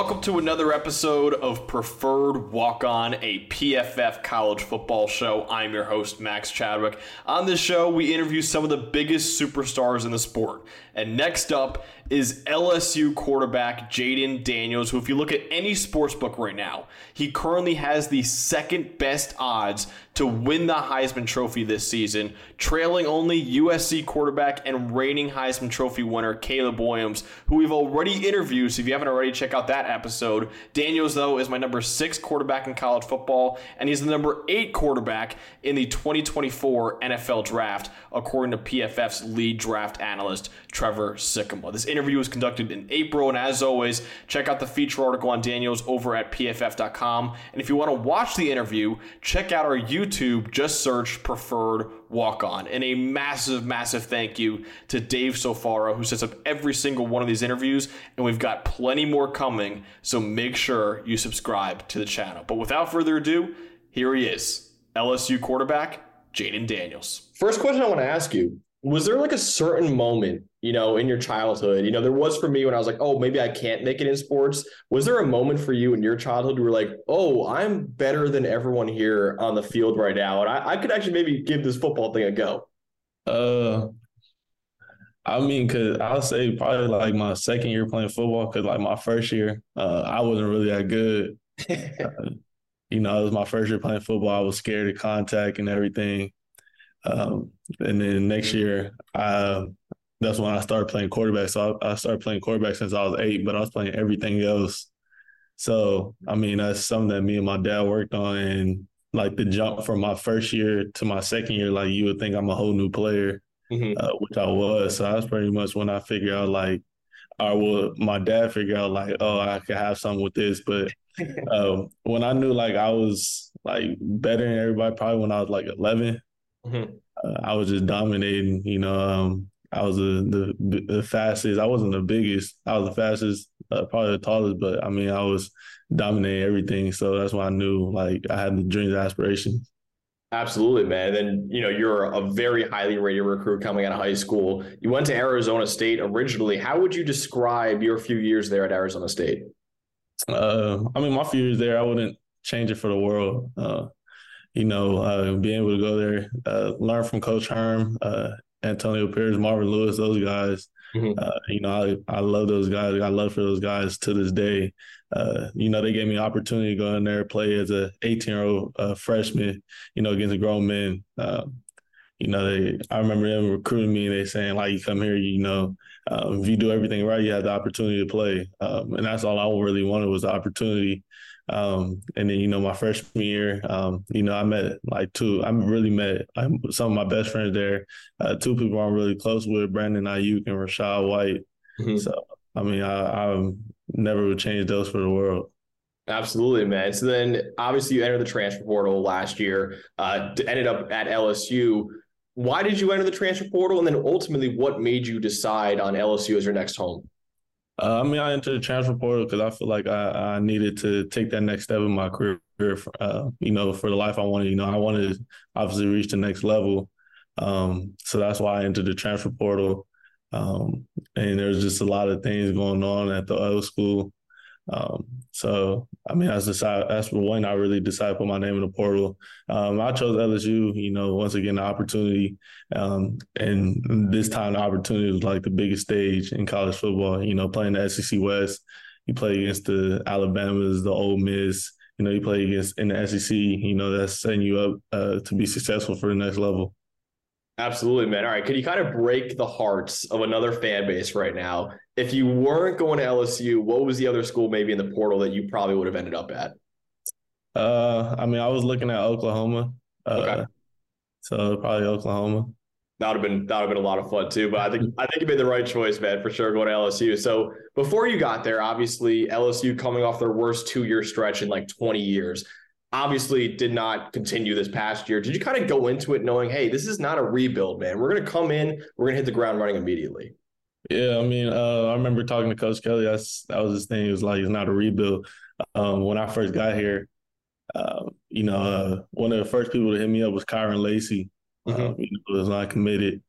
Welcome to another episode of Preferred Walk On, a PFF college football show. I'm your host, Max Chadwick. On this show, we interview some of the biggest superstars in the sport. And next up is LSU quarterback Jayden Daniels, who, if you look at any sports book right now, he currently has the second best odds to win the Heisman Trophy this season, trailing only USC quarterback and reigning Heisman Trophy winner Caleb Williams, who we've already interviewed. So if you haven't already, check out that episode. Daniels, though, is my number six quarterback in college football, and he's the number eight quarterback in the 2024 NFL draft, according to PFF's lead draft analyst, Trevor Sikkema. This interview was conducted in April, and as always, check out the feature article on Daniels over at pff.com. And if you want to watch the interview, check out our YouTube. Just search Preferred Walk On. And a massive, massive thank you to Dave Sofaro, who sets up every single one of these interviews, and we've got plenty more coming, so make sure you subscribe to the channel. But without further ado, here he is LSU quarterback, Jayden Daniels. First question I want to ask you was there like a certain moment you know in your childhood you know there was for me when i was like oh maybe i can't make it in sports was there a moment for you in your childhood where you were like oh i'm better than everyone here on the field right now and i, I could actually maybe give this football thing a go uh I mean, cause I'll say probably like my second year playing football, cause like my first year, uh, I wasn't really that good. uh, you know, it was my first year playing football. I was scared of contact and everything. Um, and then next year, I that's when I started playing quarterback. So I, I, started playing quarterback since I was eight, but I was playing everything else. So I mean, that's something that me and my dad worked on, and like the jump from my first year to my second year, like you would think I'm a whole new player, mm-hmm. uh, which I was. So that's pretty much when I figured out like, or well, my dad figured out like, oh, I could have something with this, but. um, when I knew like I was like better than everybody, probably when I was like 11, Mm-hmm. Uh, I was just dominating. You know, um, I was the, the, the fastest. I wasn't the biggest. I was the fastest, uh, probably the tallest. But I mean, I was dominating everything. So that's why I knew like I had the dreams, aspirations. Absolutely, man. And then, you know, you're a very highly rated recruit coming out of high school. You went to Arizona State originally. How would you describe your few years there at Arizona State? Uh, I mean, my few years there, I wouldn't change it for the world. Uh, you know, uh, being able to go there, uh, learn from Coach Herm, uh, Antonio Pierce, Marvin Lewis, those guys. Mm-hmm. Uh, you know, I, I love those guys. I love for those guys to this day. Uh, you know, they gave me opportunity to go in there play as a 18 year old uh, freshman. You know, against a grown men. you know, they. I remember them recruiting me. and They saying like, "You come here, you know, um, if you do everything right, you have the opportunity to play." Um, and that's all I really wanted was the opportunity um, and then you know my freshman year, um, you know I met like two. I really met um, some of my best friends there. Uh, two people I'm really close with: Brandon Aiyuk and Rachaad White. Mm-hmm. So I mean, I, I never would change those for the world. Absolutely, man. So then, obviously, you entered the transfer portal last year. Uh, ended up at LSU. Why did you enter the transfer portal, and then ultimately, what made you decide on LSU as your next home? Uh, I mean, I entered the transfer portal because I feel like I, I needed to take that next step in my career. For, uh, you know, for the life I wanted. You know, I wanted to obviously reach the next level. Um, so that's why I entered the transfer portal. Um, and there's just a lot of things going on at the other school um, so I mean, that's decided, that's when I really decided to put my name in the portal. Um, I chose LSU. You know, once again, the opportunity, um, and this time the opportunity was like the biggest stage in college football. You know, playing the SEC West, you play against the Alabamas, the Ole Miss. You know, you play against in the SEC. You know, that's setting you up uh, to be successful for the next level. Absolutely, man. All right. Could you kind of break the hearts of another fan base right now? If you weren't going to LSU, what was the other school maybe in the portal that you probably would have ended up at? Uh, I mean, I was looking at Oklahoma. Uh, okay. So probably Oklahoma. That would have been that would have been a lot of fun too. But I think I think you made the right choice, man, for sure going to LSU. So before you got there, obviously LSU coming off their worst two year stretch in like 20 years obviously did not continue this past year. Did you kind of go into it knowing, hey, this is not a rebuild, man? We're going to come in, we're going to hit the ground running immediately. Yeah, I mean, uh, I remember talking to Coach Kelly. That's that was his thing. It was like it's not a rebuild. Um, when I first got here, uh, you know, uh, one of the first people to hit me up was Kyren Lacy. Mm-hmm. Um, he was not committed.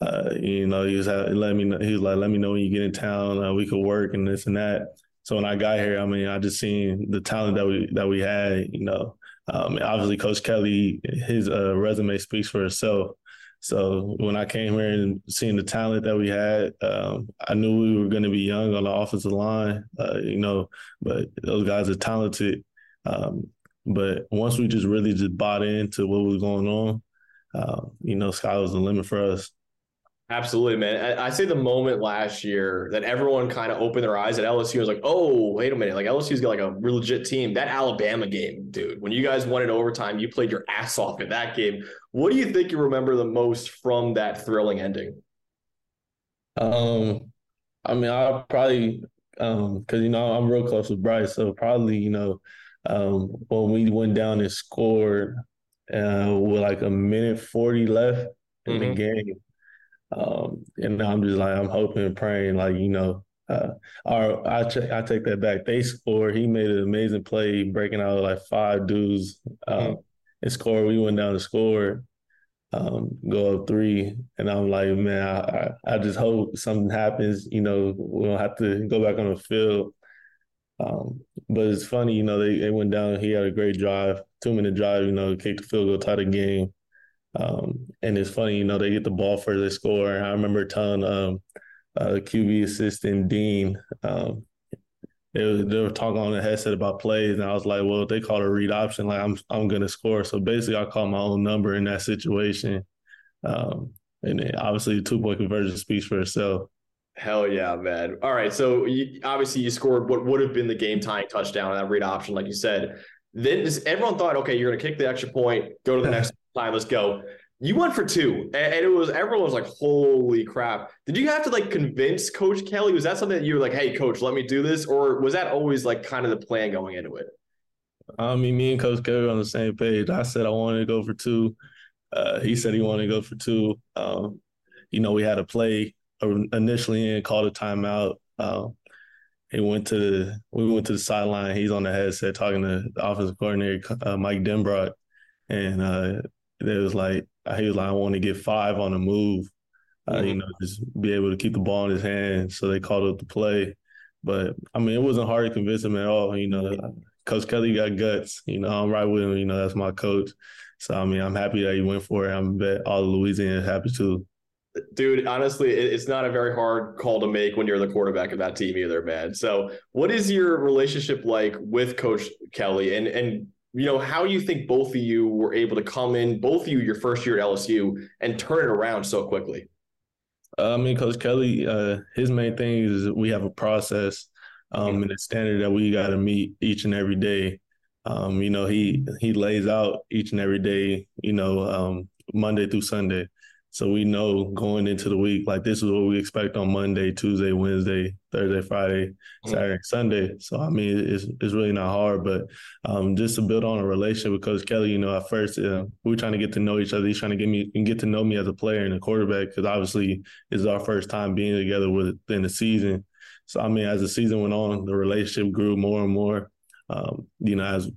Uh, you know, he was let me know, he was like, let me know when you get in town. Uh, we could work and this and that. So when I got here, I mean, I just seen the talent that we that we had. You know, um, obviously Coach Kelly, his uh, resume speaks for itself. So when I came here and seeing the talent that we had, um, I knew we were going to be young on the offensive line, uh, you know, but those guys are talented. Um, but once we just really just bought into what was going on, uh, you know, sky was the limit for us. Absolutely, man. I, say the moment last year that everyone kind of opened their eyes at LSU was like, oh, wait a minute. Like LSU's got like a real legit team. That Alabama game, dude, when you guys won in overtime, you played your ass off in that game. What do you think you remember the most from that thrilling ending? Um, I mean, I'll probably um, because you know I'm real close with Bryce, so probably you know um when we went down and scored uh with like a minute forty left in mm-hmm. the game um, and I'm just like, I'm hoping and praying, like, you know, uh, or I, ch- I take that back. They scored. He made an amazing play, breaking out like five dudes um, mm-hmm. and score. We went down to score, um, go up three. And I'm like, man, I, I, just hope something happens. You know, we don't have to go back on the field. Um, but it's funny, you know, they, they went down. He had a great drive, two minute drive, you know, kicked the field goal, tied the game. Um, and it's funny, you know, they get the ball for the score. I remember telling um, uh, QB assistant Dean, um, they, were, they were talking on the headset about plays, and I was like, well, they call it a read option, like I'm I'm gonna score. So basically, I called my own number in that situation. Um, and then obviously, the two point conversion speaks for itself. Hell yeah, man! All right, so you, obviously you scored what would have been the game tying touchdown on that read option, like you said. Then everyone thought, okay, you're going to kick the extra point, go to the next time, let's go. You went for two, and it was everyone was like, "Holy crap!" Did you have to like convince Coach Kelly? Was that something that you were like, "Hey, Coach, let me do this," or was that always like kind of the plan going into it? I mean, me and Coach Kelly were on the same page. I said I wanted to go for two. Uh, he said he wanted to go for two. Um, you know, we had a play initially and called a timeout. He went to the, we went to the sideline. He's on the headset talking to the offensive coordinator uh, Mike Denbrock, and uh, it was like he was like, I want to get five on the move. Uh, mm-hmm. You know, just be able to keep the ball in his hand. So they called up the play. But I mean, it wasn't hard to convince him at all. You know, Coach Kelly got guts. You know, I'm right with him. You know, that's my coach. So I mean, I'm happy that he went for it. I'm bet all of Louisiana is happy too. Dude, honestly, it's not a very hard call to make when you're the quarterback of that team either, man. So, what is your relationship like with Coach Kelly? And and you know, how you think both of you were able to come in, both of you your first year at LSU, and turn it around so quickly? Uh, I mean, Coach Kelly, uh, his main thing is we have a process um, and a standard that we got to meet each and every day. Um, you know, he he lays out each and every day, you know, um, Monday through Sunday. So we know going into the week, like this is what we expect on Monday, Tuesday, Wednesday, Thursday, Friday, mm-hmm. Saturday, mm-hmm. Sunday. So I mean, it's it's really not hard, but um, just to build on a relationship with Coach Kelly, you know, at first uh, we were trying to get to know each other. He's trying to get me and get to know me as a player and a quarterback because obviously it's our first time being together within the season. So I mean, as the season went on, the relationship grew more and more. Um, you know, as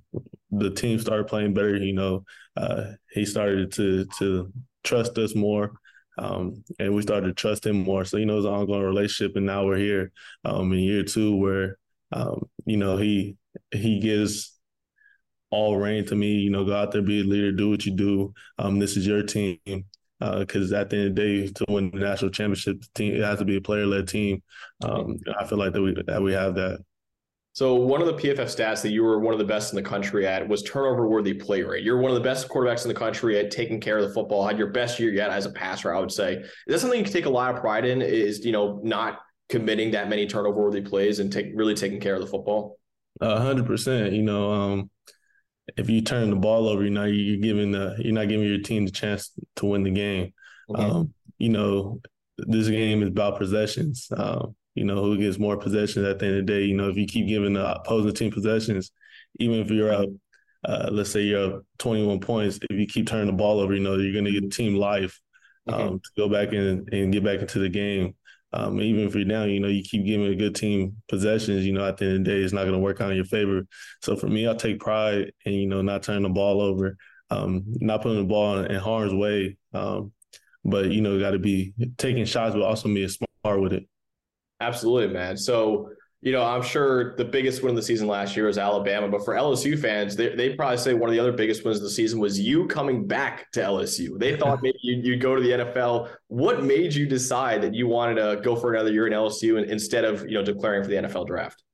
the team started playing better, you know, uh, he started to to trust us more. Um, and we started to trust him more. So, you know, it's an ongoing relationship. And now we're here um, in year two where, um, you know, he he gives all reign to me, you know, go out there, be a leader, do what you do. Um, this is your team. Because uh, at the end of the day, to win the national championship, the team it has to be a player-led team. Um, I feel like that we that we have that. So one of the PFF stats that you were one of the best in the country at was turnover worthy play rate. You're one of the best quarterbacks in the country at taking care of the football. Had your best year yet as a passer, I would say. Is that something you can take a lot of pride in? Is you know not committing that many turnover worthy plays and take really taking care of the football. A hundred percent. You know, um, if you turn the ball over, you know you're giving the you're not giving your team the chance to win the game. Okay. Um, you know, this game is about possessions. Um, you know, who gets more possessions at the end of the day. You know, if you keep giving the opposing team possessions, even if you're up, uh, let's say you're up 21 points, if you keep turning the ball over, you know, you're going to get team life um, mm-hmm. to go back in and get back into the game. Um, even if you're down, you know, you keep giving a good team possessions, you know, at the end of the day, it's not going to work out in your favor. So for me, I take pride in, you know, not turning the ball over, um, not putting the ball in, in harm's way. Um, but, you know, got to be taking shots, but also be smart with it. Absolutely, man. So you know, I'm sure the biggest win of the season last year was Alabama, but for LSU fans, they they probably say one of the other biggest wins of the season was you coming back to LSU. They thought maybe you'd, you'd go to the NFL. What made you decide that you wanted to go for another year in LSU instead of you know declaring for the NFL draft?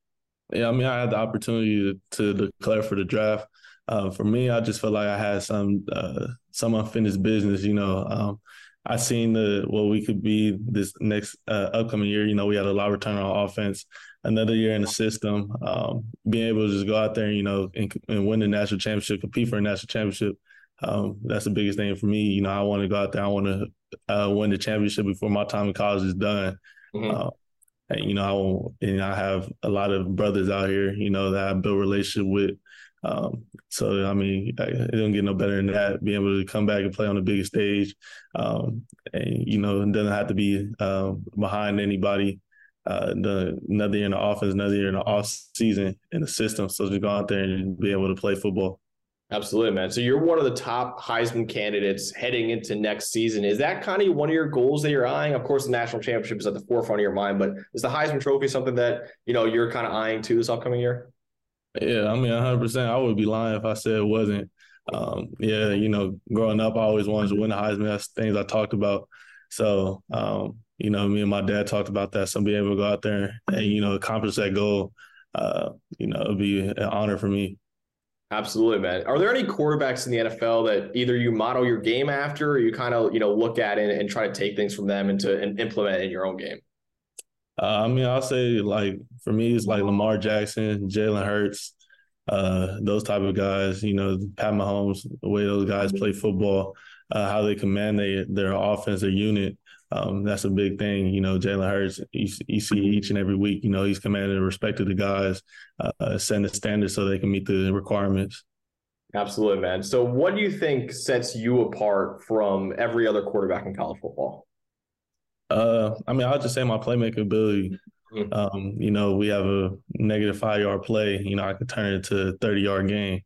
Yeah, I mean, I had the opportunity to, to declare for the draft. Uh, for me, I just felt like I had some uh, some unfinished business. You know, um, I seen the what we could be this next uh, upcoming year. You know, we had a lot of return on offense, another year in the system, um, being able to just go out there, you know, and, and, win the national championship, compete for a national championship. Um, that's the biggest thing for me. You know, I want to go out there. I want to uh, win the championship before my time in college is done. Mm-hmm. Uh, and, you know, I and I have a lot of brothers out here, you know, that I built relationship with. Um, so I mean, it don't get no better than that. Being able to come back and play on the biggest stage, um, and you know, it doesn't have to be um, behind anybody. Uh, the another year in the offense, another year in the off season in the system. So to go out there and be able to play football. Absolutely, man. So you're one of the top Heisman candidates heading into next season. Is that kind of one of your goals that you're eyeing? Of course, the national championship is at the forefront of your mind, but is the Heisman Trophy something that you know you're kind of eyeing too this upcoming year? Yeah, I mean, 100. percent I would be lying if I said it wasn't. Um, yeah, you know, growing up, I always wanted to win the Heisman. That's things I talked about. So, um, you know, me and my dad talked about that. So being able to go out there and you know accomplish that goal, uh, you know, it'd be an honor for me. Absolutely, man. Are there any quarterbacks in the NFL that either you model your game after, or you kind of you know look at it and try to take things from them and to and implement in your own game? Uh, I mean, I'll say like for me, it's like Lamar Jackson, Jalen Hurts, uh, those type of guys. You know, Pat Mahomes, the way those guys play football, uh, how they command they, their offense, their unit. Um, that's a big thing. You know, Jalen Hurts, you, you, see each and every week, you know, he's commanding the respect of the guys, uh, setting the standards so they can meet the requirements. Absolutely, man. So, what do you think sets you apart from every other quarterback in college football? Uh, I mean, I'll just say my playmaking ability. Um, you know, we have a negative five yard play. You know, I could turn it into a 30 yard game.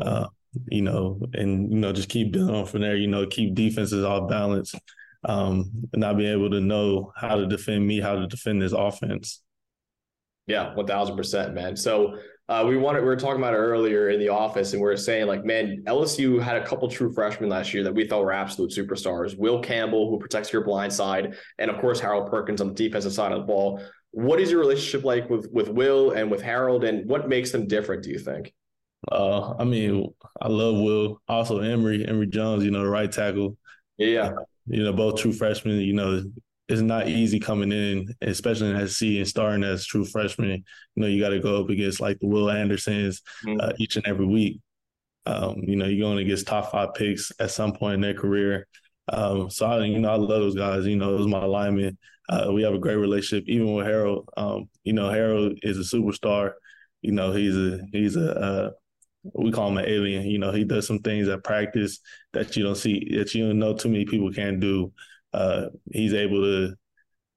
Uh, you know, and, you know, just keep building on from there, you know, keep defenses off balance um, and not being able to know how to defend me, how to defend this offense. Yeah, one thousand percent, man. So uh, we wanted we were talking about it earlier in the office, and we were saying like, man, LSU had a couple true freshmen last year that we thought were absolute superstars. Will Campbell, who protects your blind side, and of course Harold Perkins on the defensive side of the ball. What is your relationship like with with Will and with Harold, and what makes them different? Do you think? Uh, I mean, I love Will. Also, Emery, Emery Jones, you know, the right tackle. Yeah, you know, both true freshmen, you know, it's not easy coming in, especially in SC and starting as true freshman. You know, you got to go up against like the Will Andersons mm-hmm. uh, each and every week. Um, you know, you're going against top five picks at some point in their career. Um, so I, you know, I love those guys. You know, was my alignment. Uh, we have a great relationship, even with Harold. Um, you know, Harold is a superstar. You know, he's a he's a uh, we call him an alien. You know, he does some things at practice that you don't see that you don't know too many people can do. Uh, he's able to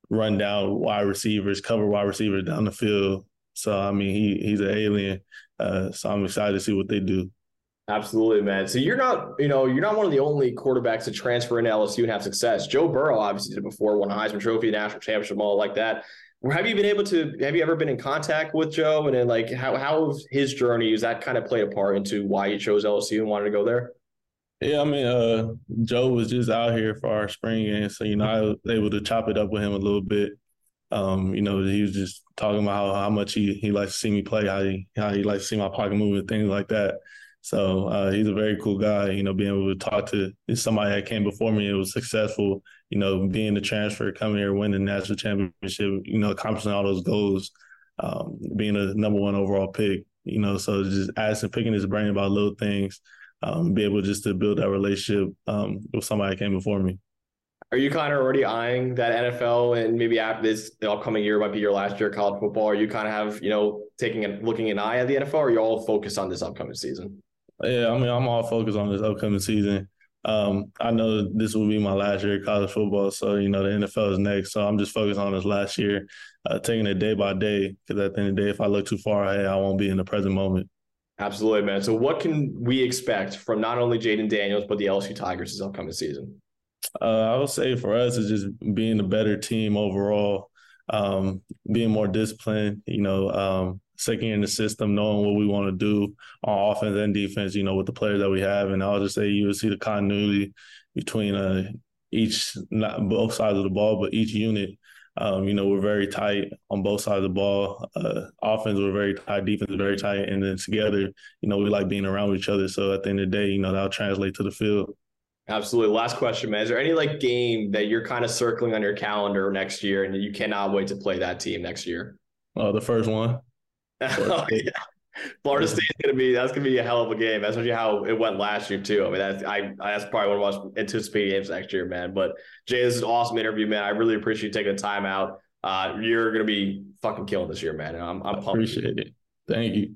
run down wide receivers, cover wide receivers down the field. So I mean, he he's an alien. Uh, so I'm excited to see what they do. Absolutely, man. So you're not, you know, you're not one of the only quarterbacks to transfer into LSU and have success. Joe Burrow obviously did it before, won a Heisman Trophy, national championship, all like that have you been able to have you ever been in contact with Joe and then like how how his journey is that kind of played a part into why he chose LSU and wanted to go there? Yeah, I mean, uh, Joe was just out here for our spring game, so you know I was able to chop it up with him a little bit. Um, you know, he was just talking about how, how much he he likes to see me play, how he how he likes to see my pocket movement, things like that. So uh, he's a very cool guy. You know, being able to talk to somebody that came before me and was successful. You know, being the transfer, coming here, winning the national championship. You know, accomplishing all those goals, um, being a number one overall pick. You know, so just asking, picking his brain about little things, um, be able just to build that relationship um, with somebody that came before me. Are you kind of already eyeing that NFL and maybe after this the upcoming year might be your last year of college football? Are you kind of have you know taking and looking an eye at the NFL? Or are you all focused on this upcoming season? Yeah, I mean, I'm all focused on this upcoming season. Um, I know this will be my last year of college football, so you know the NFL is next. So I'm just focused on this last year, uh, taking it day by day. Because at the end of the day, if I look too far ahead, I won't be in the present moment. Absolutely, man. So what can we expect from not only Jayden Daniels but the LSU Tigers this upcoming season? Uh, I would say for us, it's just being a better team overall. um, being more disciplined. You know, um, in the system, knowing what we want to do on offense and defense. You know, with the players that we have, and I'll just say you will see the continuity between uh, each not both sides of the ball, but each unit. Um, you know, we're very tight on both sides of the ball. Uh, offense, we're very tight. Defense, very tight. And then together, you know, we like being around each other. So at the end of the day, you know, that'll translate to the field. Absolutely. Last question, man. Is there any like game that you're kind of circling on your calendar next year and you cannot wait to play that team next year? Oh, the first one. oh, yeah. Florida State's gonna be that's gonna be a hell of a game, especially how it went last year too. I mean, that's I that's probably one of the most anticipated games next year, man. But Jay, this is an awesome interview, man. I really appreciate you taking the time out. Uh, you're gonna be fucking killing this year, man. And I'm I'm pumped. Appreciate it. Thank you.